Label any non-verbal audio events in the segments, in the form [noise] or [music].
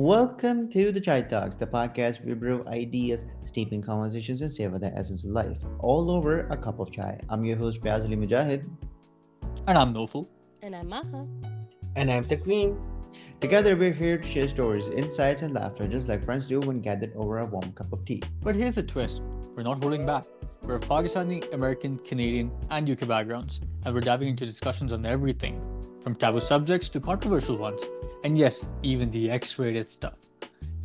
Welcome to the Chai Talks, the podcast where we brew ideas, steeping conversations, and savor the essence of life, all over a cup of chai. I'm your host, Fayaz Mujahid. And I'm Noful. And I'm Maha. And I'm the Queen. Together, we're here to share stories, insights, and laughter, just like friends do when gathered over a warm cup of tea. But here's a twist we're not holding back. We're Pakistani, American, Canadian, and UK backgrounds, and we're diving into discussions on everything from taboo subjects to controversial ones, and yes, even the X rated stuff.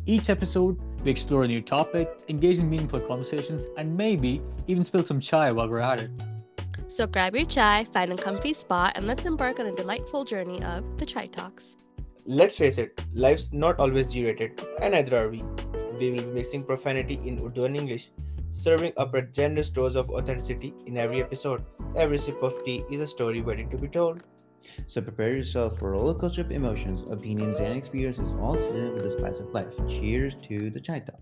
Each episode, we explore a new topic, engage in meaningful conversations, and maybe even spill some chai while we're at it. So grab your chai, find a comfy spot, and let's embark on a delightful journey of the Chai Talks. Let's face it, life's not always G rated, and neither are we. We will be mixing profanity in Urdu and English, serving up a generous dose of authenticity in every episode. Every sip of tea is a story waiting to be told. So prepare yourself for roller coaster of emotions, opinions, and experiences, all seasoned with the spice of life. Cheers to the Chai Talk.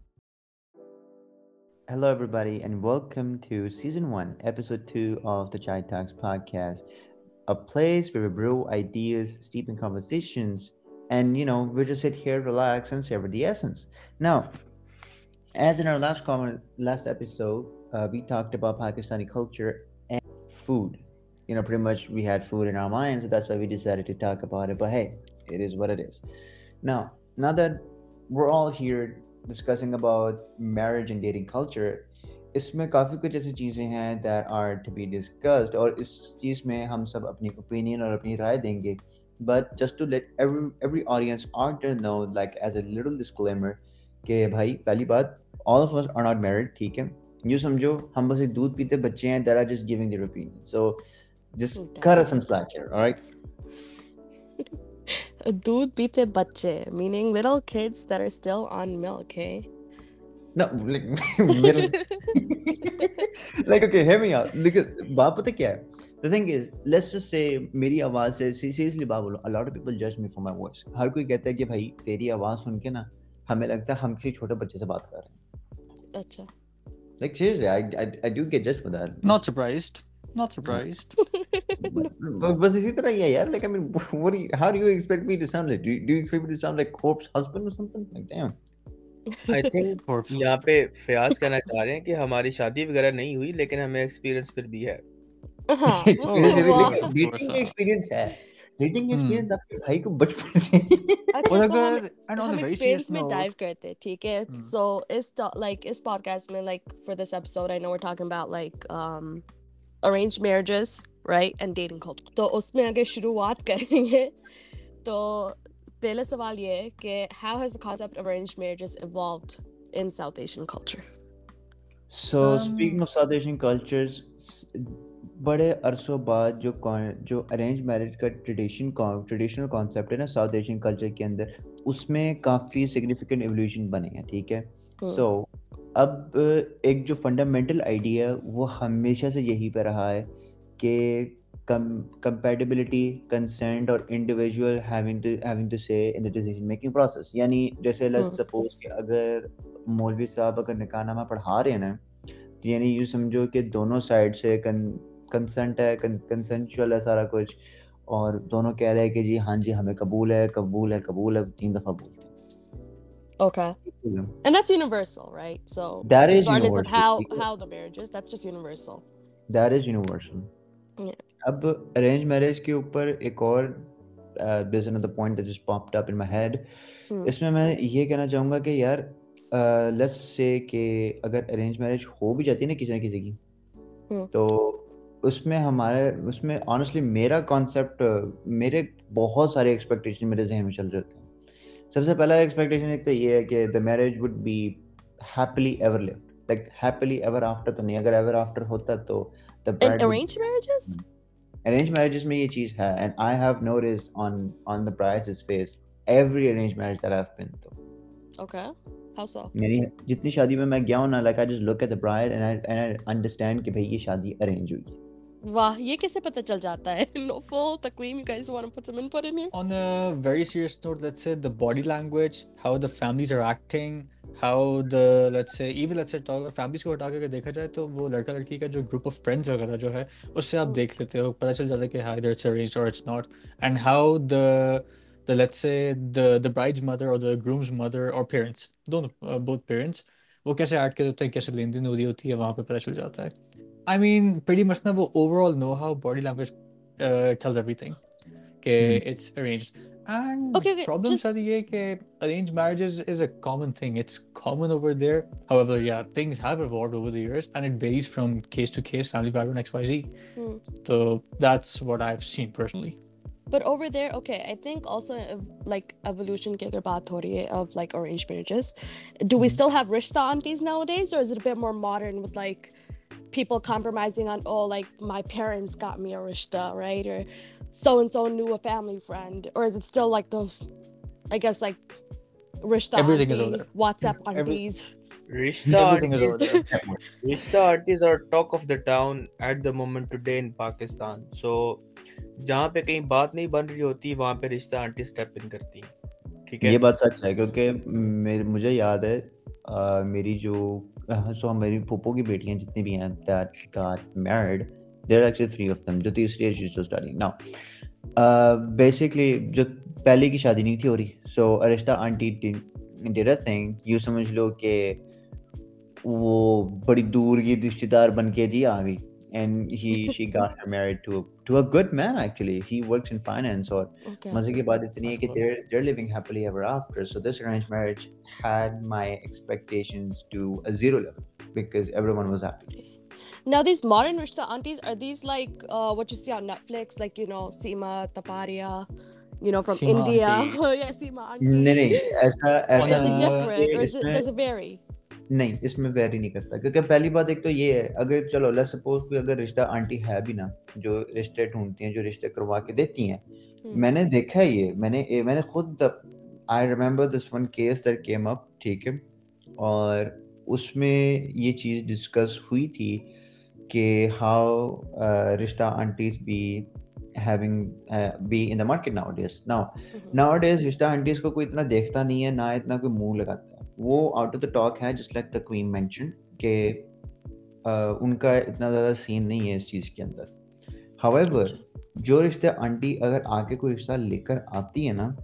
Hello, everybody, and welcome to season one, episode two of the Chai Talks podcast, a place where we brew ideas, steep in conversations, and you know, we just sit here, relax, and savor the essence. Now, as in our last comment, last episode, uh, we talked about Pakistani culture and food You know, pretty much we had food in our minds, so that's why we decided to talk about it. But hey, it is what it is. Now, now that we're all here discussing about marriage and dating culture, इसमें काफ़ी कुछ ऐसी चीज़ें हैं that are to be discussed और इस चीज़ में हम सब अपनी ओपिनियन और अपनी राय देंगे but just to let every every audience out there know like as a little disclaimer कि भाई पहली बात all of us are not married ठीक है यूँ समझो हम बस एक दूध पीते बच्चे हैं that are just giving their opinion so just cut us some slack here all right [laughs] Doodh bite bache, meaning little kids that are still on milk, eh? no like [laughs] [laughs] little like okay hear me out because बात पता क्या है the thing is let's just say मेरी आवाज से seriously बात बोलो a lot of people judge me for my voice हर कोई कहता है कि भाई तेरी आवाज सुन के ना हमें लगता है हम किसी छोटे बच्चे से बात कर रहे हैं Acha. like seriously I, I I do get judged for that Not surprised. Not surprised. But- बस इसी तरह ही है यार like I mean what do you how do you expect me to sound like do you, do you expect me to sound like corpse husband or something like damn I think Corpse यहाँ पे फयाज कहना चाह रहे हैं कि हमारी शादी वगैरह नहीं हुई लेकिन हमें एक्सपीरियंस फिर भी है Uh-huh. Experience है, well, लेकिन of dating course, का हाँ। experience है dating Hmm. experience आपके भाई को बचपन से अच्छा, और तो हम अगर and on हम a very serious experience में note, dive करते हैं, ठीक है? Hmm. So इस to- like इस podcast में like for this episode, I know we're talking about like um arrange marriages right and dating culture तो उसमें अगर शुरुआत [laughs] करेंगे तो पहला सवाल ये है कि how has the concept of arrange marriages evolved in South Asian culture so speaking of South Asian cultures बड़े अरसों बाद जो जो अरेंज मैरिज का ट्रेडिशन ट्रेडिशनल कॉन्सेप्ट है ना साउथ एशियन कल्चर के अंदर उसमें काफ़ी सिग्निफिकेंट एवोल्यूशन बने हैं ठीक है? सो hmm. so, अब एक जो फंडामेंटल आइडिया है वो हमेशा से यही पे रहा है कि कंपैटिबिलिटी कंसेंट और individual having to having to say in the decision making process यानी जैसे लेट्स हम्म। सपोज़ कि अगर मौलवी साहब अगर निकाहनामा पढ़ा रहे हैं ना तो यानी यूँ समझो कि दोनों साइड से कंसेंट है कंसेंशुअल है सारा कुछ और दोनों कह रहे हैं कि जी हाँ जी हमें कबूल है कबूल है कबूल है तीन दफ़ा बोलते Okay. हैं And that's universal, right? So That is regardless of how how the marriage is, that's just universal. That is universal Yeah. अब अरेंज मैरिज के ऊपर एक और this another point that just popped up in my head. इसमें मैं ये कहना चाहूँगा कि यार लेट्स से कि अगर अरेंज मैरिज हो भी जाती है ना किसी ना किसी की Hmm. तो उसमें हमारे उसमें ऑनेस्टली मेरा कॉन्सेप्ट मेरे बहुत सारे एक्सपेक्टेशन मेरे जहन में चल रहे होते हैं सबसे पहला एक्सपेक्टेशन एक तो ये है कि the marriage would be happily ever lived like happily ever after तो नहीं अगर एवर आफ्टर होता तो the arrange marriages arrange marriages में ये चीज़ है and I have notice on on the bride's face every arrange marriage that I have been to okay जितनी शादी में मैं गया हूँ ना like I just look at the bride and I understand कि भाई ये शादी अरेंज हुई है। वाह ये कैसे पता चल जाता है full Taqweem you guys want to put some input in here On a very serious note, let's say the body language, how the families are acting, how the let's say even let's say talk families को हटा के देखा जाए तो वो लड़का लड़की का जो ग्रुप ऑफ़ फ्रेंड्स वगैरह जो है उससे आप Hmm. देख लेते हो पता चल जाता है कि हाँ इधर it's arranged or it's not and how the the let's say the the bride's mother or the groom's mother or parents दोनों uh, both parents वो कैसे ऐड कर देते हैं कैसे लेन देन हो रही होती है वहाँ पे पता चल जाता है I mean, pretty much na overall know how body language uh, tells everything. Okay, mm-hmm. it's arranged. And okay, okay, problem just... sa eh, arranged marriages is a common thing. It's common over there. However, yeah, things have evolved over the years and it varies from case to case, family background, XYZ. Hmm. So that's what I've seen personally. But over there, okay, I think also uh, like evolution of like arranged marriages. Do we mm-hmm. still have rishta aunties nowadays or is it a bit more modern with like people compromising on oh like my parents got me a rishta, right? Or so and so knew a family friend, or is it still like the, I guess like rishta Everything is over auntie, there. WhatsApp Every- [laughs] aunties. Rishta everything is over aunties, there Rishta aunties [laughs] are talk of the town at the moment today in Pakistan. So जहाँ पे कहीं बात नहीं बन रही होती वहाँ पे रिश्ता आंटी स्टेप इन करती हैं ठीक है ये बात सच है क्योंकि मेरे मुझे याद है अ, मेरी जो सो मेरी पोपो की बेटियाँ जितनी भी हैं that got married there actually three of them जो तीसरी age is starting now basically जो पहले की शादी नहीं थी हो रही so अरिश्ता aunty did a thing you समझ लो कि वो बड़ी दूर की रिश्तेदार बन के जी आ गई। and he [laughs] she got her married to to a good man actually. He works in finance or okay. they're they're living happily ever after. So this arranged marriage had my expectations to a zero level because everyone was happy. Now these modern rishta aunties are these like uh, what you see on netflix? Like you know Sima Taparia you know from Seema india. [laughs] yeah seema auntie. No, no. There's a different? Vary? नहीं इसमें very नहीं करता क्योंकि पहली बात एक तो ये है अगर चलो लेट्स सपोज़ कोई अगर रिश्ता आंटी है भी ना जो रिश्ते ढूंढती हैं जो रिश्ते करवा के देती हैं Hmm. मैंने देखा है ये मैंने ये- मैंने खुद I remember this one case that came up ठीक है और उसमें ये चीज़ डिस्कस हुई थी कि how rishta aunties be having uh, be in the market nowadays now Mhm. nowadays रिश्ता आंटीज को कोई इतना देखता नहीं है ना इतना कोई मुँह लगाता वो आउट ऑफ़ द टॉक है just like the queen mention कि uh, उनका इतना ज़्यादा सीन नहीं है इस चीज़ के अंदर however जो रिश्ते आंटी अगर आगे कोई रिश्ता लेकर आती है ना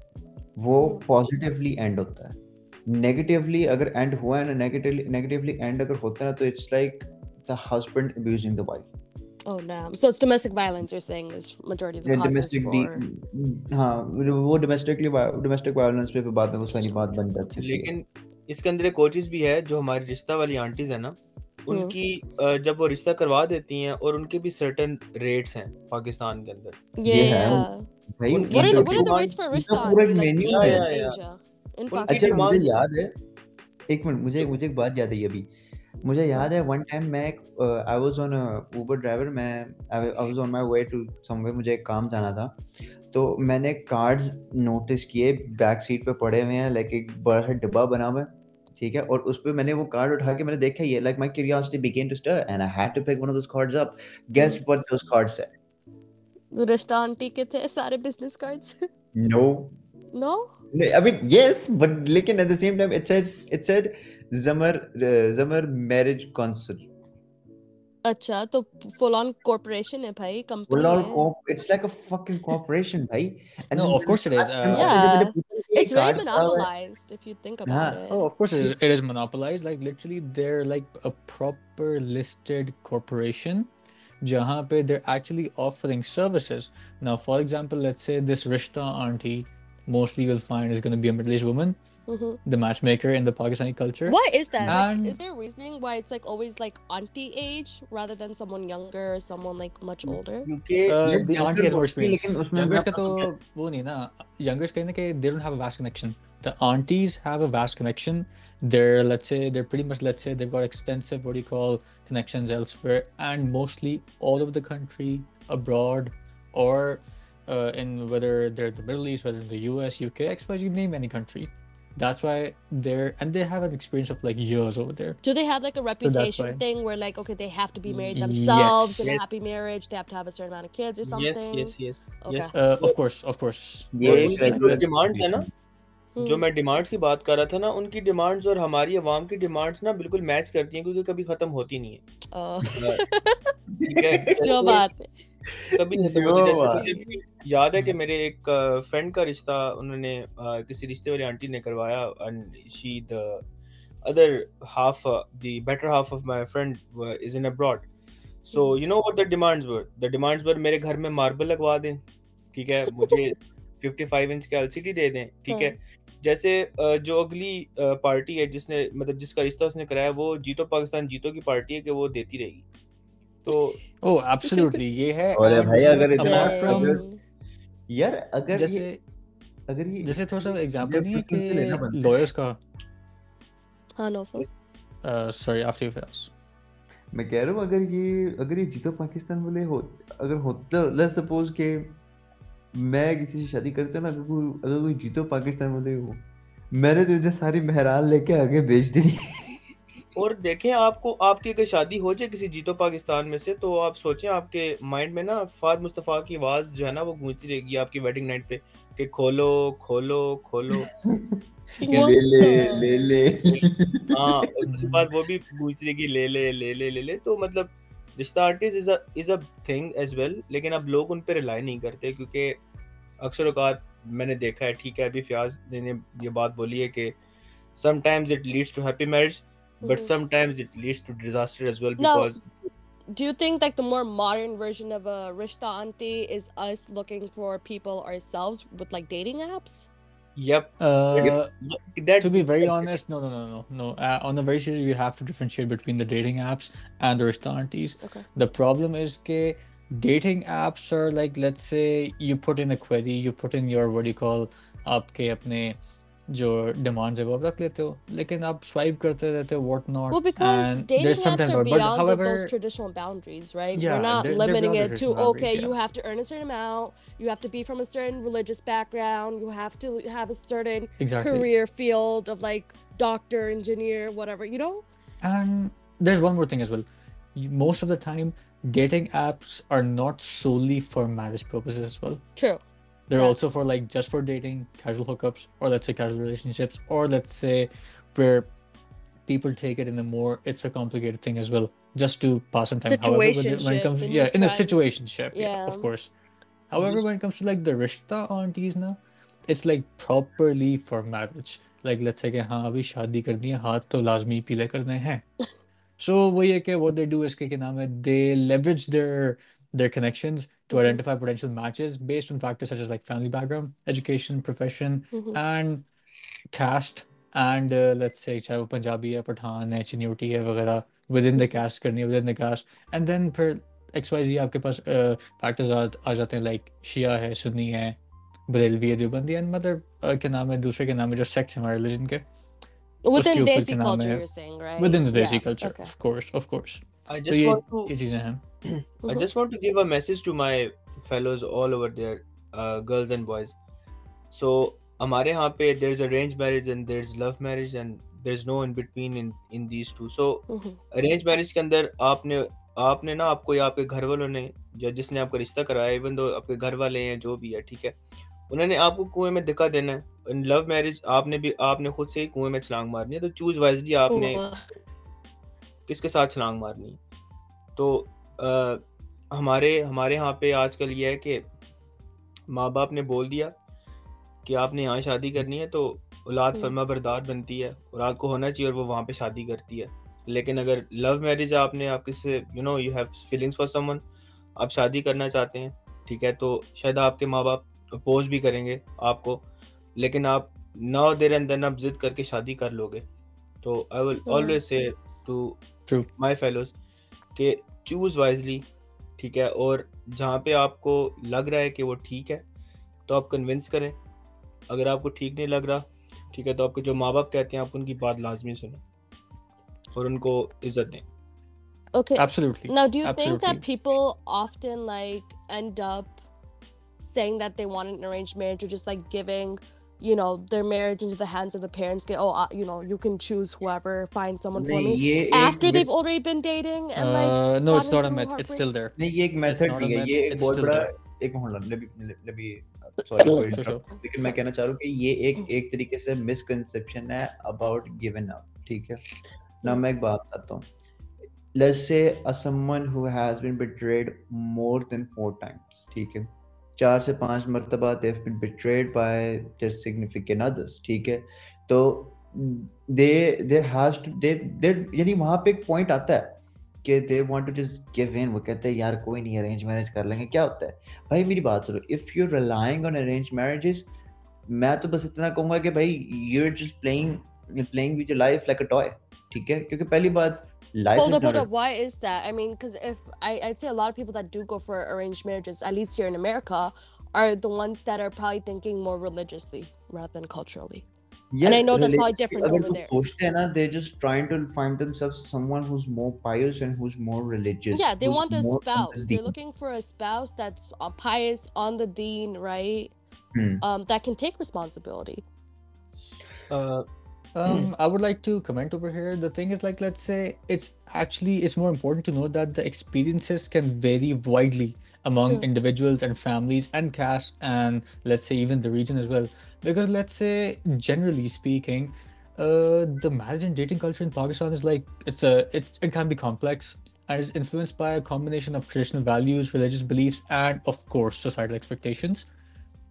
वो हम्म। पॉजिटिवली एंड होता है नेगेटिवली अगर एंड हुआ है ना नेगेटिवली नेगेटिवली एंड अगर होता है ना तो it's like the husband abusing the wife Oh damn! So it's domestic violence. You're saying is majority of the causes domestic for. हाँ वो डोमेस्टिकली डोमेस्टिक वायलेंस पे बाद में वो सारी बात बन जाती है लेकिन इसके अंदर एक कोचिज भी है जो हमारी रिश्ता वाली आंटीज है ना उनकी जब वो रिश्ता करवा देती हैं और उनके भी सर्टन रेट्स हैं पाकिस्तान के अंदर। ये है, भाई उनकी पूरा है। अच्छा मुझे याद है एक मिनट मुझे मुझे एक बात याद आई अभी। मुझे याद है वन टाइम मैं I was on a Uber driver मैं I was on my way to somewhere मुझे एक काम जाना था। तो मैंने कार्ड्स नोटिस किए बैक सीट पे पड़े हुए हैं लाइक एक बड़ा सा डिब्बा बना हुआ है। ठीक है? और उस पर मैंने वो कार्ड उठा के मैंने देखा ये like my curiosity began to stir and I had to pick one of those cards up guess what those cards है रिश्ता आंटी के थे सारे business cards no no I mean yes but लेकिन at the same time it said it said जमर जमर marriage consult अच्छा तो full on corporation है भाई company Full on है. corp, it's like a fucking corporation, bhai. And No, then of course it is, मैंने- uh, Yeah. मैंने पूछा कि ये It's very card क्या है? monopolized if you think about हाँ. it. Oh, of course, it is, it is monopolized. Like literally, they're like a proper listed corporation. Jahan pe they're actually offering services. Now, for example, let's say this Rishta auntie, mostly you'll find is going to be a middle-aged woman, mm-hmm. the matchmaker in the Pakistani culture. Why is that? And... Like, is there reasoning why it's like always like auntie age rather than someone younger or someone like much older? UK, uh, the they don't have a vast connection. The aunties have a vast connection. They're let's say they're pretty much let's say they've got extensive what do you call connections elsewhere and mostly all over the country, abroad, or uh, in whether they're the Middle East, whether in the US, UK, XYZ, name any country That's why they're and they have an experience of like years over there. Do they have like a that's reputation why. thing where like okay they have to be married Yes. themselves in a Yes. happy marriage, they have to have a certain amount of kids or yes something? yes yes Okay. yes Uh, of course, of course. ये और एक उनकी जो regular demands है ना Hmm. जो मैं demands की बात कर रहा था ना उनकी डिमांड्स और हमारी आवाम की डिमांड्स ना बिल्कुल मैच करती हैं क्योंकि कभी खत्म होती नहीं है Uh, ठीक है [laughs] जो बात है। कभी [laughs] जैसे मुझे भी याद है कि मेरे एक फ्रेंड का रिश्ता उन्होंने किसी रिश्ते वाली आंटी ने करवाया and she the uh, the better half of my friend uh, is in abroad. So you know what the demands were? The demands were मेरे घर में मार्बल लगवा दें ठीक है? मुझे [laughs] 55 इंच का एलसीडी दे दें ठीक है? जैसे जो अगली पार्टी है जिसने मतलब जिसका रिश्ता उसने कराया वो जीतो पाकिस्तान जीतो की पार्टी है कि वो देती रहेगी। तो Oh, absolutely. [laughs] ये है और भाई, अगर इतना- apart यार अगर जैसे अगर ये जैसे थोड़ा सा एग्जांपल लेना कि लॉयर्स का हाँ Naufal sorry after you finish मैं कह रहा हूँ अगर ये अगर ये जीतो पाकिस्तान वाले हो अगर होता लेट्स सपोज़ के मैं किसी से शादी करता ना अगर कोई अगर कोई जीतो पाकिस्तान वाले हो मैंने तो इधर सारी मेहरान लेके आगे बेच दी। और देखें आपको आपकी अगर शादी हो जाए किसी जीतो पाकिस्तान में से तो आप सोचें आपके माइंड में ना फाद मुस्तफ़ा की आवाज़ जो है ना वो गूंजती रहेगी आपकी वेडिंग नाइट पे कि खोलो खोलो खोलो। [laughs] ले ले ले ले। [laughs] हाँ उसके बाद वो भी गूंजती रहेगी ले ले ले ले ले ले। तो मतलब rishta artist is is a thing as well लेकिन अब लोग उन पर रिलाई नहीं करते क्योंकि अक्सर औकात मैंने देखा है ठीक है अभी फयाज ने ये बात बोली है कि sometimes it leads to happy mm-hmm. but hmm. sometimes it leads to disaster as well because now, do you think like the more modern version of a rishta ante is us looking for people ourselves with like dating apps Yep. Uh, that, to be very honest, no, no, no, no, no. Uh, on the very serious, we have to differentiate between the dating apps and the rishta aunties. Okay. The problem is that dating apps are like, let's say you put in a query, you put in your what do you call, आपके अपने जो demands है वो आप रख लेते हो लेकिन आप स्वाइप करते रहते हो what not Well, because dating there's apps sometimes are but beyond of however those traditional boundaries, right? Yeah, We're not they're- they're limiting beyond the it to traditional okay, boundaries, you yeah. have to earn a certain amount, you have to be from a certain religious background, you have to have a certain exactly career field of like doctor, engineer, whatever, you know? And there's one more thing as well. You- Most of the time, dating apps are not solely for marriage purposes as well. True. They're Yeah. also for like just for dating, casual hookups, or let's say casual relationships, or let's say where people take it in a more it's a complicated thing as well, just to pass some time. However, when it- when it Situationship, comes and yeah, you in a try- situationship, yeah, Yeah. of course. However, Just- when it comes to like the rishta aunties now, it's like properly for marriage. Like let's say कि हाँ अभी शादी करनी है हाथ तो लाजमी पीले करने हैं. [laughs] So वही है कि what they do is कि क्या नाम है they leverage their their connections to Mhm. identify potential matches based on factors such as like family background, education, profession, Mhm. and caste and uh, let's say चाहे वो पंजाबी है पठान है चिन्यूटी है वगैरह within the Mhm. caste करनी है within the caste and then फिर XYZ आपके पास uh, factors आ, आ जाते हैं like शिया है सुन्नी है बरेलवी है देवबंदी एंड मतलब uh, क्या नाम है दूसरे के नाम है जो सेक्स है हमारे रिलीजन के Within ऊपर Desi क्या नाम culture, है? you're saying, right? within the desi Yeah, culture Okay. of course of course I तो just ये want to ये चीजें हैं I Mhm. just want to give a message to my fellows all over there, uh, girls and boys. So हमारे यहाँ पे there's arranged marriage and there's love marriage and there's no in between in in these two. So Mhm. arranged marriage के अंदर आपने आपने ना आपको या आपके घर वालों ने या जिसने आपका रिश्ता कराया इवन दो आपके घर वाले हैं जो भी है ठीक है उन्होंने आपको कुएँ में धक्का देना है इन लव मैरिज आपने भी आपने खुद से ही कुएँ में छलांग मारनी है तो चूज़ वाइजली आपने किसके साथ छलांग मारनी है। तो अ, हमारे हमारे यहाँ पे आजकल ये है कि माँ बाप ने बोल दिया कि आपने यहाँ शादी करनी है तो औलाद हम्म। फर्मा बरदार बनती है औलाद को होना चाहिए और वो वहाँ पे शादी करती है लेकिन अगर लव मैरिज आपने आप किससे you know you have feelings for someone आप शादी करना चाहते हैं ठीक है तो शायद आपके माँ बाप अपोज भी करेंगे आपको लेकिन आप नाउ देर एंड देन आप जिद करके शादी कर लोगे तो I will. Always say to. My fellows कि चूज़ वाइजली ठीक है और जहाँ पे आपको लग रहा है कि वो ठीक है तो आप कन्विंस करें अगर आपको ठीक नहीं लग रहा ठीक है तो आपके जो माँ बाप कहते हैं आप उनकी बात लाजमी सुने और उनको इज़्ज़त दें Okay. absolutely Now, do you Absolutely. think that people often like end up saying that they want an arranged marriage or just like giving, you know, their marriage into the hands of the parents? Get oh, uh, you know, you can choose whoever, find someone for नहीं me. ये एक After myth- they've already been dating and like uh, no it's gone not a through myth it's still heartbreaks? there नहीं ये एक It's method not a भी है myth, ये एक it's बहुत still बड़ा there. एक hold let me let me sorry Sure, sure, sure. लेकिन मैं कहना चाह रहा हूँ कि ये एक एक तरीके से मिसकंसेप्शन है अबाउट गिवन अप ठीक है ना मैं एक बात बताता हूँ let's say a someone who has been betrayed more than four times ठीक है चार से पाँच मरतबा they've been betrayed by their significant others, ठीक है? तो has to, they there यानी वहाँ पे एक पॉइंट आता है कि they want to just give in वो कहते हैं, यार, कोई नहीं अरेंज मैरिज कर लेंगे। क्या होता है? भाई, मेरी बात सुनो if you relying on arrange marriages मैं तो बस इतना कहूँगा कि भाई you are just playing playing with your life like a toy ठीक है? क्योंकि पहली बात Life hold up, hold up. Why is that? I mean, because if I, I'd say a lot of people that do go for arranged marriages, at least here in America, are the ones that are probably thinking more religiously rather than culturally. Yeah, and I know that's probably different over there. They're just trying to find themselves someone who's more pious and who's more religious. Yeah, they want a spouse. The they're looking for a spouse that's uh, pious, on the deen, right? Hmm. Um, that can take responsibility. Uh, um, I would like to comment over here. The thing is, like, let's say it's actually it's more important to know that the experiences can vary widely among True. individuals and families and caste and let's say even the region as well. Because let's say generally speaking, uh, the marriage and dating culture in Pakistan is like it's a it, it can be complex and is influenced by a combination of traditional values, religious beliefs, and of course societal expectations.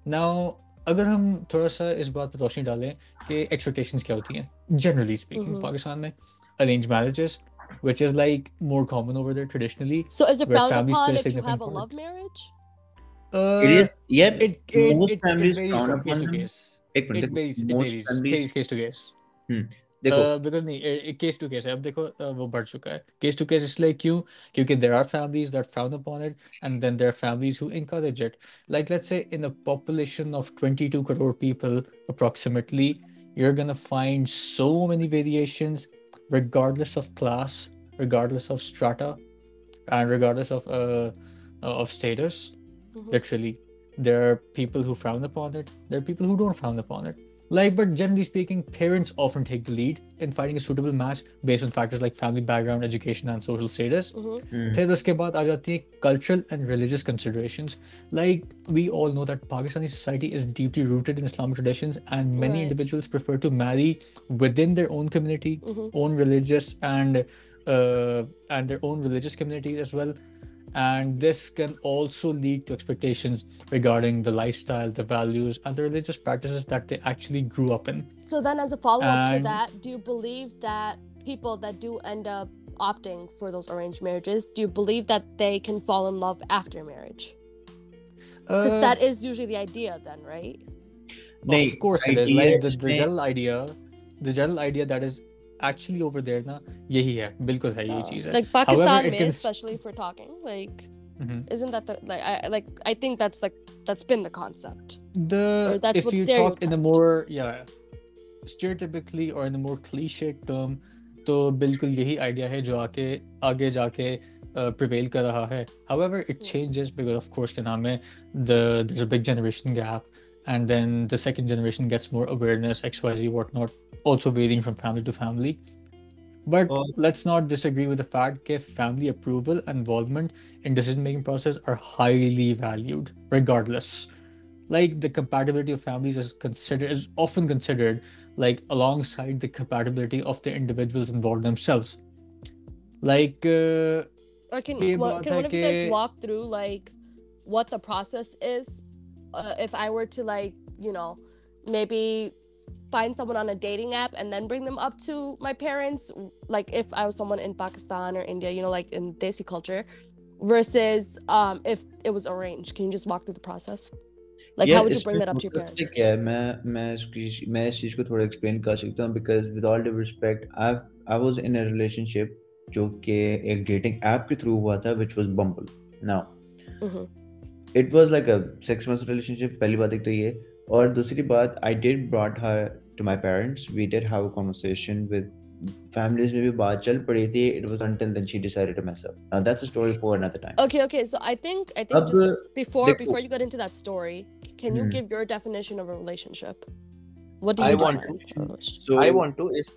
Now, अगर हम थोड़ा सा इस बात पर रोशनी डालें कि expectations क्या होती हैं जनरली स्पीकिंग Mhm. पाकिस्तान में arrange marriages which is like more common over there traditionally So is it Where frowned families upon play a if you significant have a part. love marriage? uh, It is yeah it, it, it, most it families varies frown from case upon to them. case एक minute it देखो, varies it most varies families case case to case देखो Uh, because नहीं case to case है अब देखो uh, वो बढ़ चुका है केस टू केस इसलिए क्यों क्योंकि there are families that frown upon it and then there are families who encourage it like let's say in a population of 22 crore people approximately you're gonna find so many variations regardless of class regardless of strata and regardless of uh, uh, of status Mhm. literally there are people who frown upon it there are people who don't frown upon it like but generally speaking parents often take the lead in finding a suitable match based on factors like family background education and social status Mhm. Hmm. फिर उसके बाद आ जाती है cultural and religious considerations like we all know that Pakistani society is deeply rooted in Islamic traditions and many Right. individuals prefer to marry within their own community Mhm. own religious and uh, and their own religious communities as well And this can also lead to expectations regarding the lifestyle, the values, and the religious practices that they actually grew up in. So, then as a follow up and... to that, do you believe that people that do end up opting for those arranged marriages, do you believe that they can fall in love after marriage? Because uh, that is usually the idea, then, right? Well, of course, it is. Like the, the general idea, the general idea that is actually over there ना यही है बिल्कुल है यही Uh, चीज है like Pakistan, it में, can- especially if we're talking, like, Mhm. isn't that the like? I like. I think that's like that's been the concept. the Or that's if what's you talk in a stereotyped. more yeah stereotypically or in a more cliche term तो बिल्कुल यही idea है जो आके आगे जाके prevail कर रहा है however it Hmm. changes because of course क्या नाम है the there's a big generation gap and then the second generation gets more awareness xyz whatnot also varying from family to family. But oh. let's not disagree with the fact that family approval and involvement in decision making process are highly valued, regardless. Like the compatibility of families is considered is often considered like alongside the compatibility of the individuals involved themselves. Like, uh, can, well, can one of you guys walk through like what the process is? Uh, if I were to like, you know, maybe find someone on a dating app and then bring them up to my parents, like if I was someone in Pakistan or India, you know, like in Desi culture, versus um if it was arranged. Can you just walk through the process? Like Yeah, how would you bring इसमें that up to your मतलब parents? क्या है मैं मैं इसकी मैं इस चीज को थोड़ा एक्सप्लेन कर सकता हूँ because with all due respect I I was in a relationship जो कि एक डेटिंग ऐप के थ्रू हुआ था which was bumble now Mhm. It was like a six months relationship पहली बात एक तो ये और दूसरी बात I did brought her to my parents. We did have a conversation with families maybe baat chal padi thi. It was until then she decided to mess up. Now that's a story for another time. Okay, okay. So I think I think Ab, just before before you got into that story, can you mm-hmm. give your definition of a relationship? What do you I want to? So I want to if.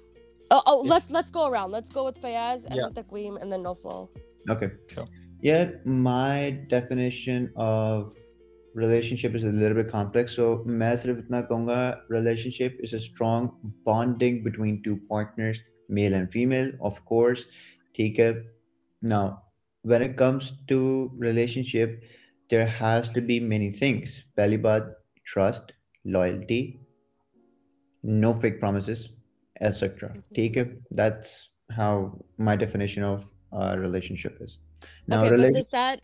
Oh, oh if, let's let's go around. Let's go with Fayaz and yeah. Takweem and then Nofal. Okay. Sure. Yeah, my definition of relationship is a little bit complex. So, मैं सिर्फ इतना कहूँगा relationship is a strong bonding between two partners, male and female, of course. ठीक है Now, when it comes to relationship, there has to be many things. Pehli baat, trust, loyalty, no fake promises, etc. Mhm. ठीक है? That's how my definition of a relationship is. Now, Okay, but relation. does that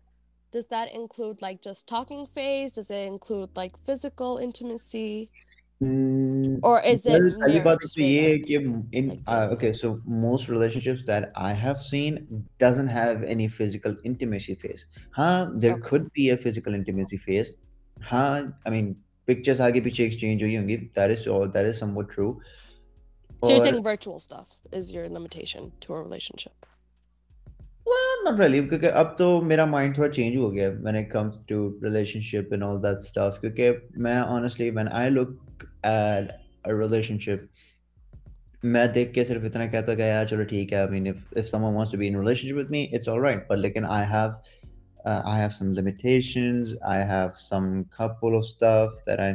does that include like just talking phase? Does it include like physical intimacy? Mm, or is it in, uh, okay so most relationships that i have seen doesn't have any physical intimacy phase. Huh there okay. could be a physical intimacy phase. Huh i mean pictures are piche exchange or you that is all that is somewhat true. So or, you're saying virtual stuff is your limitation to a relationship? well, not really क्योंकि अब तो मेरा mind थोड़ा change हो गया है when it comes to relationship and all that stuff. क्योंकि मैं honestly when I look at a relationship मैं देख के सिर्फ इतना कहता कि यार चलो ठीक है I mean if if someone wants to be in a relationship with me it's all right but लेकिन I have uh, I have some limitations I have some couple of stuff that I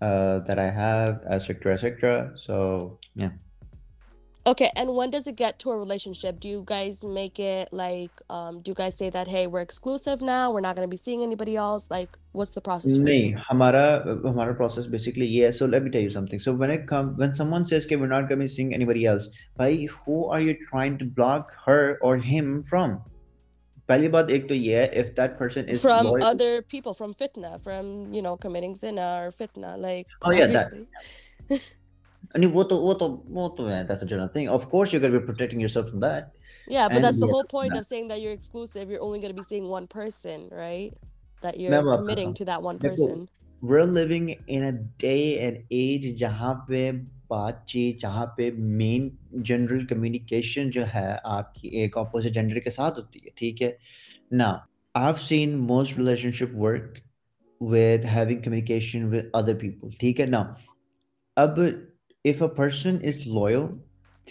uh, that I have etc etc so yeah Okay, and when does it get to a relationship? Do you guys make it like um do you guys say that hey, we're exclusive now, we're not going to be seeing anybody else? Like what's the process for नहीं you? हमारा हमारा process basically ये है so let me tell you something so when it come when someone says कि we're not going to be seeing anybody else भाई who are you trying to block her or him from पहली बात एक तो ये है if that person is From loyal other people, from fitna, from you know, committing zina or fitna, like Oh, yeah, that- obviously. [laughs] नहीं वो तो वो तो वो तो है that's a general thing of course you're going to be protecting yourself from that Yeah, but And that's the yeah, whole point that- of saying that you're exclusive. You're only going to be seeing one person, right? That मैं you're बात committing करता to that one देखो, person. we're living in a day and age जहाँ पे बातचीत जहाँ पे main general communication जो है आपकी एक ऑपोजिट जेंडर के साथ होती है ठीक है now I've seen most relationship work with having communication with other people ठीक है now अब if a person is loyal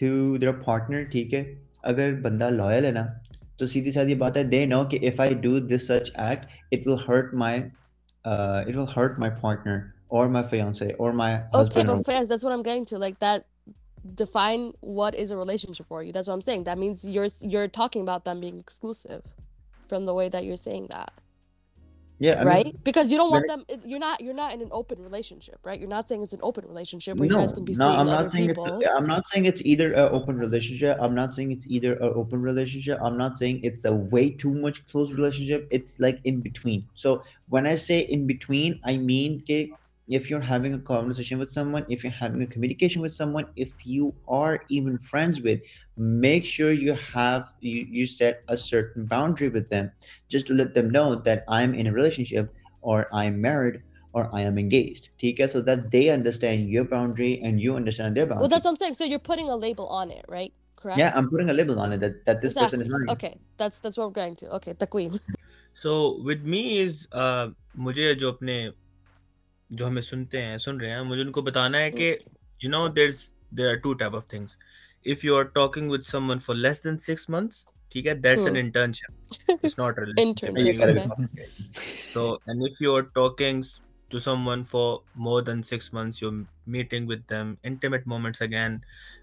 to their partner ठीक है अगर बंदा loyal है ना तो सीधी सादी बात है they know कि if I do this such act it will hurt my uh, it will hurt my partner or my fiance or my Okay, husband or but Faiz, that's what I'm getting to. Like that define what is a relationship for you. That's what I'm saying. That means you're s- you're talking about them being exclusive from the way that you're saying that. yeah I mean, right? because you don't want them you're not you're not in an open relationship, right? You're not saying it's an open relationship where you guys can be no, seeing I'm other not saying people. it's. I'm not saying it's either an open relationship. I'm not saying it's either an open relationship. I'm not saying it's a way too much close relationship. It's like in between. So when I say in between, I mean कि if you're having a conversation with someone, if you're having a communication with someone, if you are even friends with, make sure you have you you set a certain boundary with them, just to let them know that I'm in a relationship or I'm married or I am engaged. ठीक है? So that they understand your boundary and you understand their boundary. Well, that's what I'm saying. So you're putting a label on it, right? Correct? yeah, I'm putting a label on it that, that this exactly. person is mine. Okay, that's that's what we're going to. Okay, taqweem. So with me is uh, मुझे जो अपने जो हमें सुनते हैं सुन रहे हैं मुझे उनको बताना है कि you know there there are two type of things if you are talking with someone for less than six months ठीक है that's an internship it's not related so and if you are talking to someone for more than six months you meeting with them intimate moments again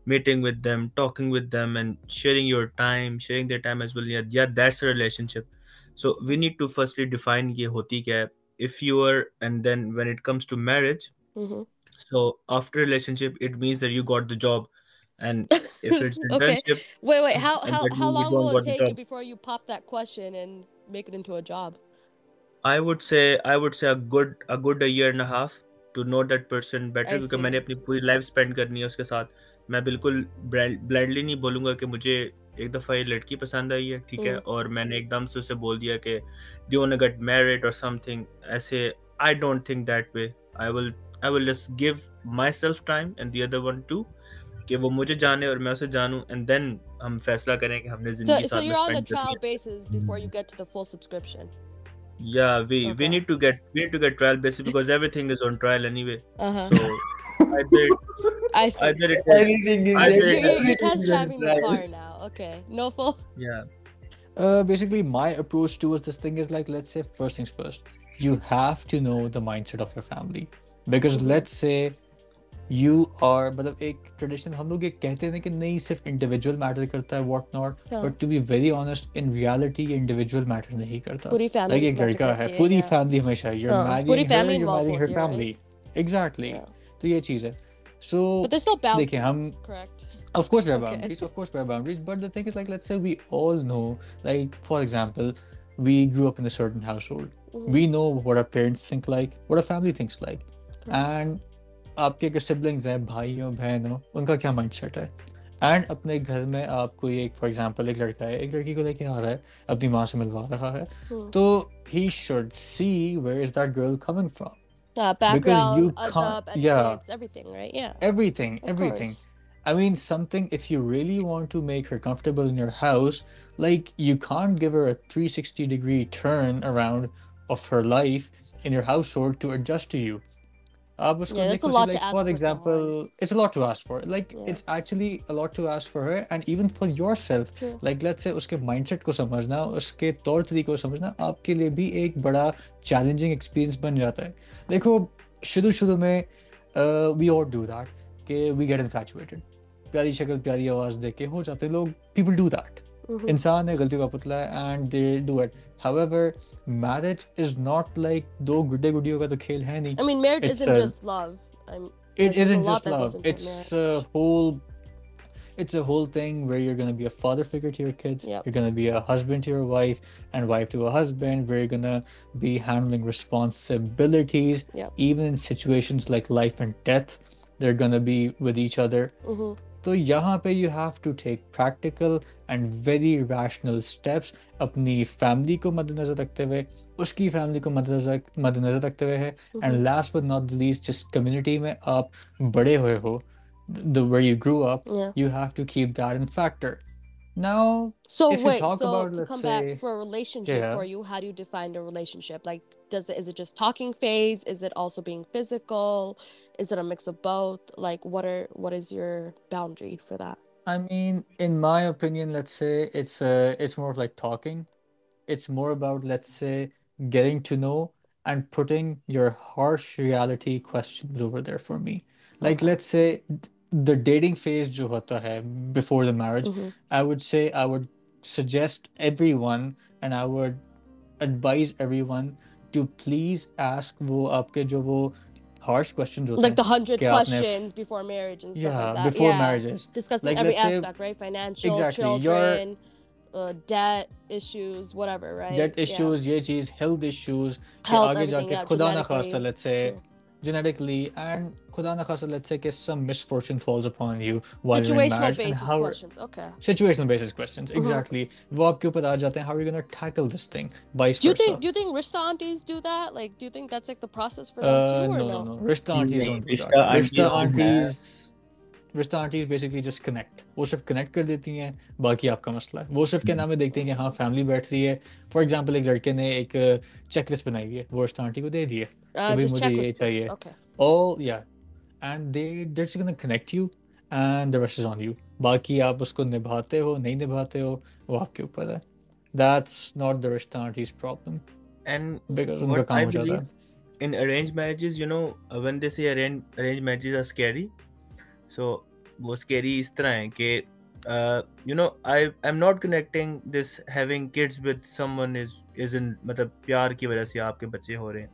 meeting with them talking with them and sharing your time sharing their time as well या that's a relationship so we need to firstly define ये होती क्या है If you are, and then when it comes to marriage, Mhm. so after relationship, it means that you got the job, and [laughs] if it's okay. internship, Wait, wait. How and how that how means you long don't will it got the take you job. before you pop that question and make it into a job? I would say I would say a good a good a year and a half to know that person better I क्योंकि मैंने see. अपनी पूरी life spend करनी है उसके साथ मैं बिल्कुल ब्लाइंडली नहीं बोलूंगा कि मुझे एक दफ़ा ये लड़की पसंद आई है ठीक है हम्म। और मैंने एकदम से उसे बोल दिया कि डू वांट गेट मैरिड और समथिंग ऐसे I don't think that way I will I will just give myself time and the other one too कि वो मुझे जाने और मैं उसे जानूं एंड देन हम फैसला करें कि हमने So जिंदगी so साथ में you're on a स्पेंड करनी trial है basis before you get to the full subscription. Yeah, we we Okay. need to get we need to get trial basis because everything is on trial anyway. Uh huh. So either it, [laughs] I see. either it is Everything is I You're, did you're, it. you're, you're everything test is on driving the trial. car now. okay. Nofal. Yeah. Uh, basically, my approach towards this thing is like, let's say, first things first, you have to know the mindset of your family. Because mm-hmm. let's say you are, but a tradition, sif individual matter, karta hai, whatnot. But to be very honest, in reality, individual matter. Nahi karta. Puri family like, matter ka hai. Puri yeah. family hamesha. You're yeah. Puri family you're her family. Exactly. Yeah. So, ye so, but there's still boundaries. Dekhe, hum, correct Of course there are Okay. boundaries. Of course there are boundaries. But the thing is, like, let's say we all know, like, for example, we grew up in a certain household. Mhm. We know what our parents think like, what our family thinks like. And आपके अगर siblings हैं भाई हो बहन हो उनका क्या mindset है एंड अपने घर में आपको ये फॉर एग्जांपल एक लड़का है एक लड़की को लेके आ रहा है अपनी माँ से मिलवा रहा है Hmm. तो he should see where is that girl coming from Uh, background, you adab, can't- yeah. etiquettes, everything, right? Yeah. everything of everything course. I mean, something if you really want to make her comfortable in your house, like you can't give her a 360 degree turn around of her life in your household to adjust to you. आप उसको Yeah, that's a देखो, see, lot to like, ask for for example, it's a lot to ask for. Like, Yeah. it's actually a lot to ask for her, and even for yourself. True. Like, let's say उसके mindset को समझना, उसके तौर तरीकों को समझना, आपके लिए भी एक बड़ा challenging experience बन जाता है. देखो, शुरू शुरू में uh, we all do that. कि we get infatuated. प्यारी शक्ल प्यारी आवाज देख के हो जाते हैं लोग people do that. Mhm. इंसान है गलती का पुतला है and they do it. However, marriage is not like दो गुड्डे गुड्डियों का तो खेल है नहीं. I mean, marriage It's isn't a- just love. I'm, It There's a isn't lot just that goes love. into It's a marriage. whole it's a whole thing where you're gonna be a father figure to your kids. Yep. You're gonna be a husband to your wife and wife to a husband. Where you're gonna be handling responsibilities. Yep. Even in situations like life and death, they're gonna be with each other. Mhm. तो यहाँ पे you have to take practical and very rational steps अपनी family को मद्देनजर रखते हुए उसकी family को मद्देनजर मद्देनजर रखते हुए है Mhm. and last but not the least just community में आप बड़े हुए हो the where you grew up Yeah. you have to keep that in factor now So If you wait, talk so about, to let's come say- back for a relationship Yeah. for you, how do you define a relationship? Like, does it is it just talking phase? Is it also being physical? is it a mix of both? Like what are what is your boundary for that? I mean in my opinion let's say it's uh it's more like talking. It's more about let's say getting to know and putting your harsh reality questions over there for me. Like let's say the dating phase jo hota hai before the marriage mm-hmm. i would say i would suggest everyone and i would advise everyone to please ask wo aapke jo wo harsh questions होते Like the hundred कि आपने- questions before marriage and stuff yeah like that. before yeah. marriages. discussing Like, every let's say- aspect, right? Financial, Exactly, your- children, uh, debt issues, whatever, right? debt Yeah. issues, ये चीज health issues कि Health, आगे everything, जाके yeah, खुदा ना genetically. खास्ता let's say True. genetically and खुदा ना खास्ता let's say कि some misfortune falls upon you while you're in Situational marriage and basis how questions. Okay. situational basis questions Mhm. exactly वो आपके ऊपर आ जाते हैं how are you going to tackle this thing vice Do you versa think do you think Rista aunties do that? Like, do you think that's like the process for them uh, too, or no no? no no Rista aunties नहीं, don't do Rishta that aunties Rista don't aunties Rista aunties basically just connect वो सिर्फ connect कर देती हैं बाकी आपका मसला है वो सिर्फ क्या नाम है देखते हैं कि हाँ फैमिली बैठ रही है फॉर एग्जांपल एक लड़के ने एक चेकलिस्ट बनाई हुई है वो रिश्ता आंटी को दे दी है Uh, भाई just मुझे ये checklist. चाहिए। Okay. all yeah and they they're just gonna connect you and the rest is on you बाकी आप उसको निभाते हो नहीं निभाते हो वो आपके ऊपर है that's not the rishta auntie's problem And because उनका what काम I हो जाता believe है in arranged marriages, you know, uh, when they say arranged, arranged marriages are scary, so वो scary इस तरह है कि uh, you know I I'm not connecting this having kids with someone is is in मतलब प्यार की वजह से आपके बच्चे हो रहे हैं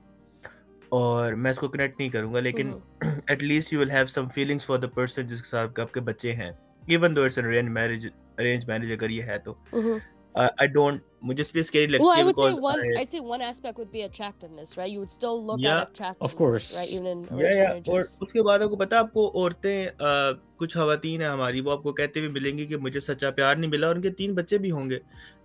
और मैं इसको कनेक्ट नहीं करूँगा लेकिन at least you will have some feelings for the person जिसके साथ आपके बच्चे हैं। Even though it's arrange marriage arrange marriage अगर ये है तो। हम्म। आई डोंट मुझे इसलिए स्केरी लगती है because I think one aspect would be attractiveness right you would still look at attractive of course right even in या या और उसके बाद आपको पता आपको औरतें कुछ खवातीन है हमारी वो आपको कहते हुए मिलेंगी कि मुझे सच्चा प्यार नहीं मिला और उनके तीन बच्चे भी होंगे।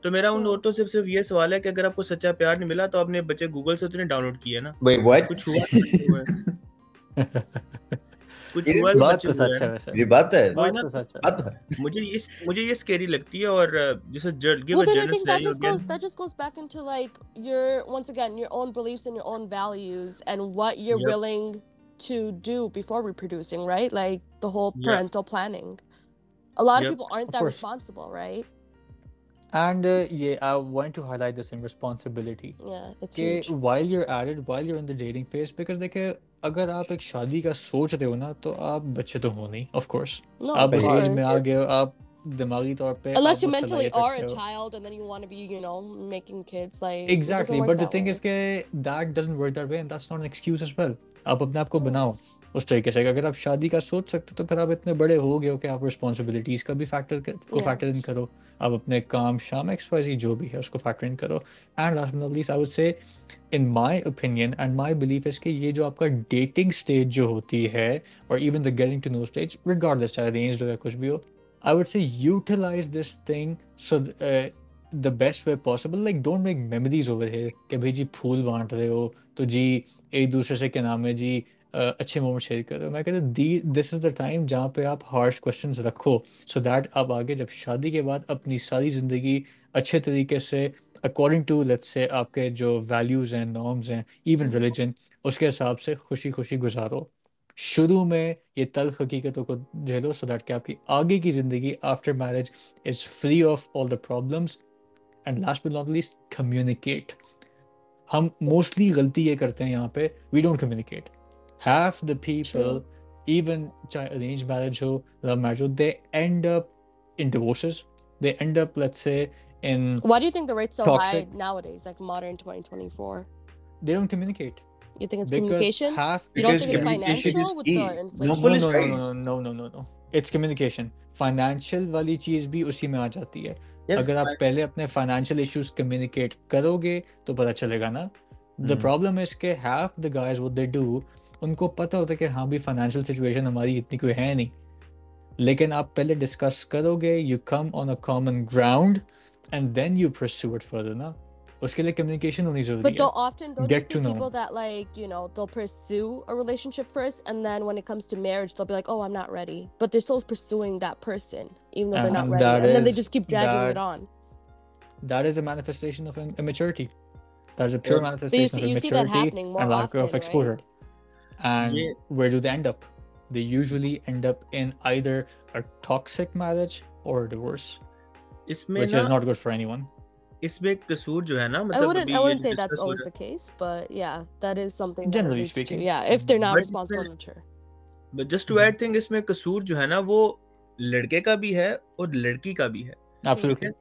तो मेरा उन औरतों से सिर्फ़ ये सवाल है कि अगर आपको सच्चा प्यार नहीं मिला तो आपने बच्चे गूगल से तो डाउनलोड किए ना? कुछ हुआ? [laughs] [laughs] कुछ ये हुआ तो बात बच्चे तो हुए सच है हैं वैसे ये बात है वही बात ना, तो सच है बात तो है मुझे ये मुझे ये स्केरी लगती है और अ, जैसे give well a then i general think that scenario just goes that just goes back into like your once again your own beliefs and your own values and what you're Yep. willing to do before reproducing right like the whole Yeah. parental planning a lot of Yep. people aren't Of that course. responsible right And uh, yeah, I want to highlight this in responsibility. Yeah, it's कि huge. while you're at it, while you're in the dating phase, because देखिए अगर आप एक शादी का सोच रहे हो ना तो आप बच्चे तो हो नहीं ऑफ़ कोर्स आप इस एज में आ गए आप दिमागी तौर पे Unless you mentally are a child and then you want to be, you know, making kids. Like Exactly, but the thing way. is that that doesn't work that way and that's not an excuse as well. आप अपने आप को बनाओ उस तरीके से। अगर आप शादी का सोच सकते हो तो फिर आप इतने बड़े हो गए हो कि आप रिस्पॉन्सिबिलिटीज का भी फैक्टर को फैक्टर इन करो। आप अपने काम शाम एक्स वाई जो भी है उसको फैक्टर इन करो। And last not least I would say in my opinion and my belief is कि ये जो आपका डेटिंग स्टेज जो होती है और even the getting to know stage regardless चाहे रेंज हो या कुछ भी हो I would say utilize this thing so the best way possible like don't make memories over here कि भाई जी फूल बांट रहे हो तो जी एक दूसरे से क्या नाम है जी अच्छे मोमेंट शेयर करो मैं कहता हूँ दिस इज़ द टाइम जहाँ पे आप हार्श क्वेश्चन रखो। सो दैट आप आगे जब शादी के बाद अपनी सारी ज़िंदगी अच्छे तरीके से अकॉर्डिंग टू लेट्स से आपके जो वैल्यूज़ हैं नॉर्म्स हैं इवन रिलीजन उसके हिसाब से खुशी खुशी गुजारो। शुरू में ये तल्ख हकीकतों को झेलो सो दैट कि आपकी आगे की ज़िंदगी after marriage is free of all the problems and last but not least communicate हम मोस्टली गलती ये करते हैं यहाँ पे we don't communicate half the people even चाहे arranged marriage हो love marriage हो they end up in divorces they end up let's say in Why do you think the rate's so Toxic. high nowadays, like modern 2024? they don't communicate You think it's because communication? half You don't Because think it's communication is financial with key. the No inflation? no Full no is no right. no no no no no it's communication financial वाली चीज भी उसी में आ जाती है Yes, अगर आप I- पहले अपने फाइनेंशियल इश्यूज कम्युनिकेट करोगे तो पता चलेगा ना द हम्म। प्रॉब्लम इज के half the guys what they do उनको पता होता है कि हाँ भी फाइनेंशियल सिचुएशन हमारी इतनी कोई है नहीं लेकिन आप पहले डिस्कस करोगे you come on a common ground and then you pursue it further ना उसके लिए कम्युनिकेशन होनी जरूरी But है don't often don't you Get see to know. people that like you know they'll pursue a relationship first, and then when it comes to marriage, they'll be like, "Oh, I'm not ready," but they're still pursuing that person even though they're not And ready, that and then they is- just keep dragging it that- on. that is a manifestation of im- immaturity that is a pure Yeah. manifestation see- of you see that immaturity happening more and lack often, of exposure And Yeah. where do they end up they usually end up in either a toxic marriage or a divorce which ना is not good for anyone इसमें कसूर जो है ना I मतलब wouldn't I wouldn't say that's always the case, but yeah, that is something that Generally leads to. Yeah, if they're not But responsible mature. है but just to add thing इसमें कसूर जो है ना वो लड़के का भी है और लड़की का भी है absolutely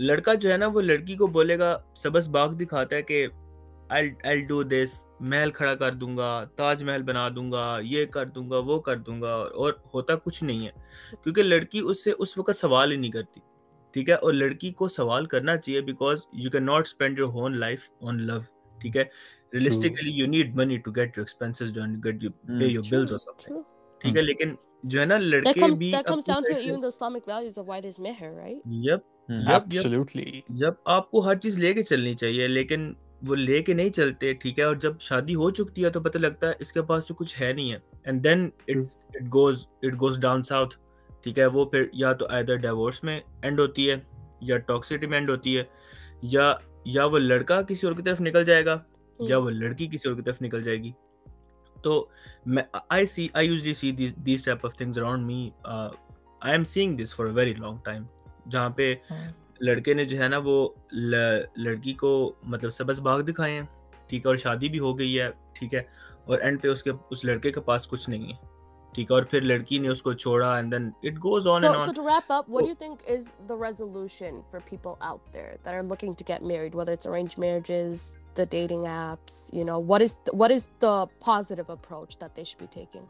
लड़का जो है ना वो लड़की को बोलेगा सबस बाग दिखाता है कि आई आई डू दिस महल खड़ा कर दूँगा ताजमहल बना दूँगा ये कर दूँगा वो कर दूँगा और होता कुछ नहीं है। क्योंकि लड़की उससे उस वक्त सवाल ही नहीं करती ठीक है? और लड़की को सवाल करना चाहिए because you can not spend your whole life on love ठीक है? Realistically you need money to get your expenses done get you pay. Your bills और समथिंग ठीक है? लेकिन जो है ना That लड़के comes भी that comes down to even the Islamic values of why there's meher, right? Yup Hmm. absolutely. जब आपको हर चीज़ लेके चलनी चाहिए लेकिन वो लेके नहीं चलते ठीक है? और जब शादी हो चुकती है तो पता लगता है इसके पास तो कुछ है नहीं है। And then it it goes it goes down south ठीक है? वो फिर या तो आइदर डिवोर्स में एंड होती है या टॉक्सिटी में एंड होती है या या वो लड़का किसी और की तरफ़ निकल जाएगा या Mm. वो लड़की किसी और की तरफ़ निकल जाएगी। तो मैं I see I usually see these type of things around me I am seeing this for a very long time जहाँ पे लड़के ने जो है ना वो ल, लड़की को मतलब सबस बाग दिखाए हैं ठीक है और शादी भी हो गई है ठीक है और एंड पे उसके उस लड़के के पास कुछ नहीं है ठीक है और फिर लड़की ने उसको छोड़ा and then it goes on and So, so on to wrap up, what So- do you think is the resolution for people out there that are looking to get married, whether it's arranged marriages, the dating apps, you know, what is what is the positive approach that they should be taking?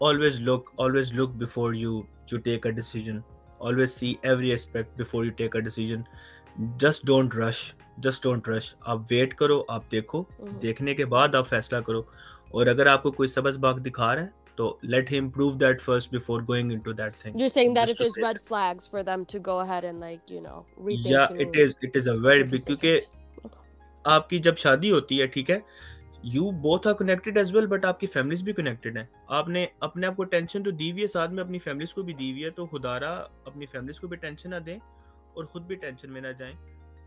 always look always look before you you take a decision Always see every aspect before you take a decision just don't rush just don't rush आप wait करो आप देखो Mhm. देखने के बाद आप फैसला करो और अगर आपको कोई सबस बाग दिखा रहा है तो let him prove that first before going into that thing You're saying that Just if to there's say flags for them to go ahead and like, you know, rethink yeah it is it is a very big क्योंकि decisions. आपकी जब शादी होती है ठीक है you both are connected as well but आपकी families भी कनेक्टेड हैं आपने अपने आप को टेंशन तो दी हुई है साथ में अपनी फैमिलीज़ को भी दी हुई है तो खुदारा अपनी फैमिलीज़ को भी टेंशन ना दें और खुद भी टेंशन में ना जाएँ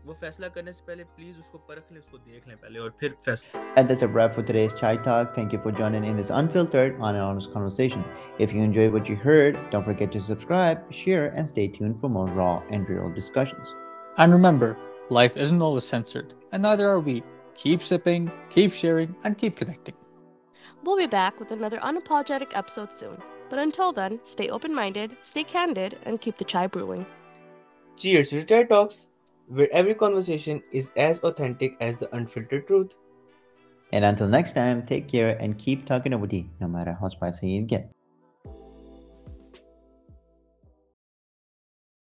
वो फैसला करने से पहले प्लीज़ उसको परख लें उसको देख लें पहले और फिर फैसला And that's a wrap for today's Chai Talk. Thank you for joining in this unfiltered, on and honest conversation. If you enjoyed what you heard, don't forget to subscribe, share, and stay tuned for more raw and real discussions. And remember, life isn't always censored, and neither are we. Keep sipping, keep sharing, and keep connecting. We'll be back with another unapologetic episode soon. But until then, stay open minded, stay candid, and keep the chai brewing. Cheers to Chai Talks, where every conversation is as authentic as the unfiltered truth. And until next time, take care and keep talking over tea, no matter how spicy it gets.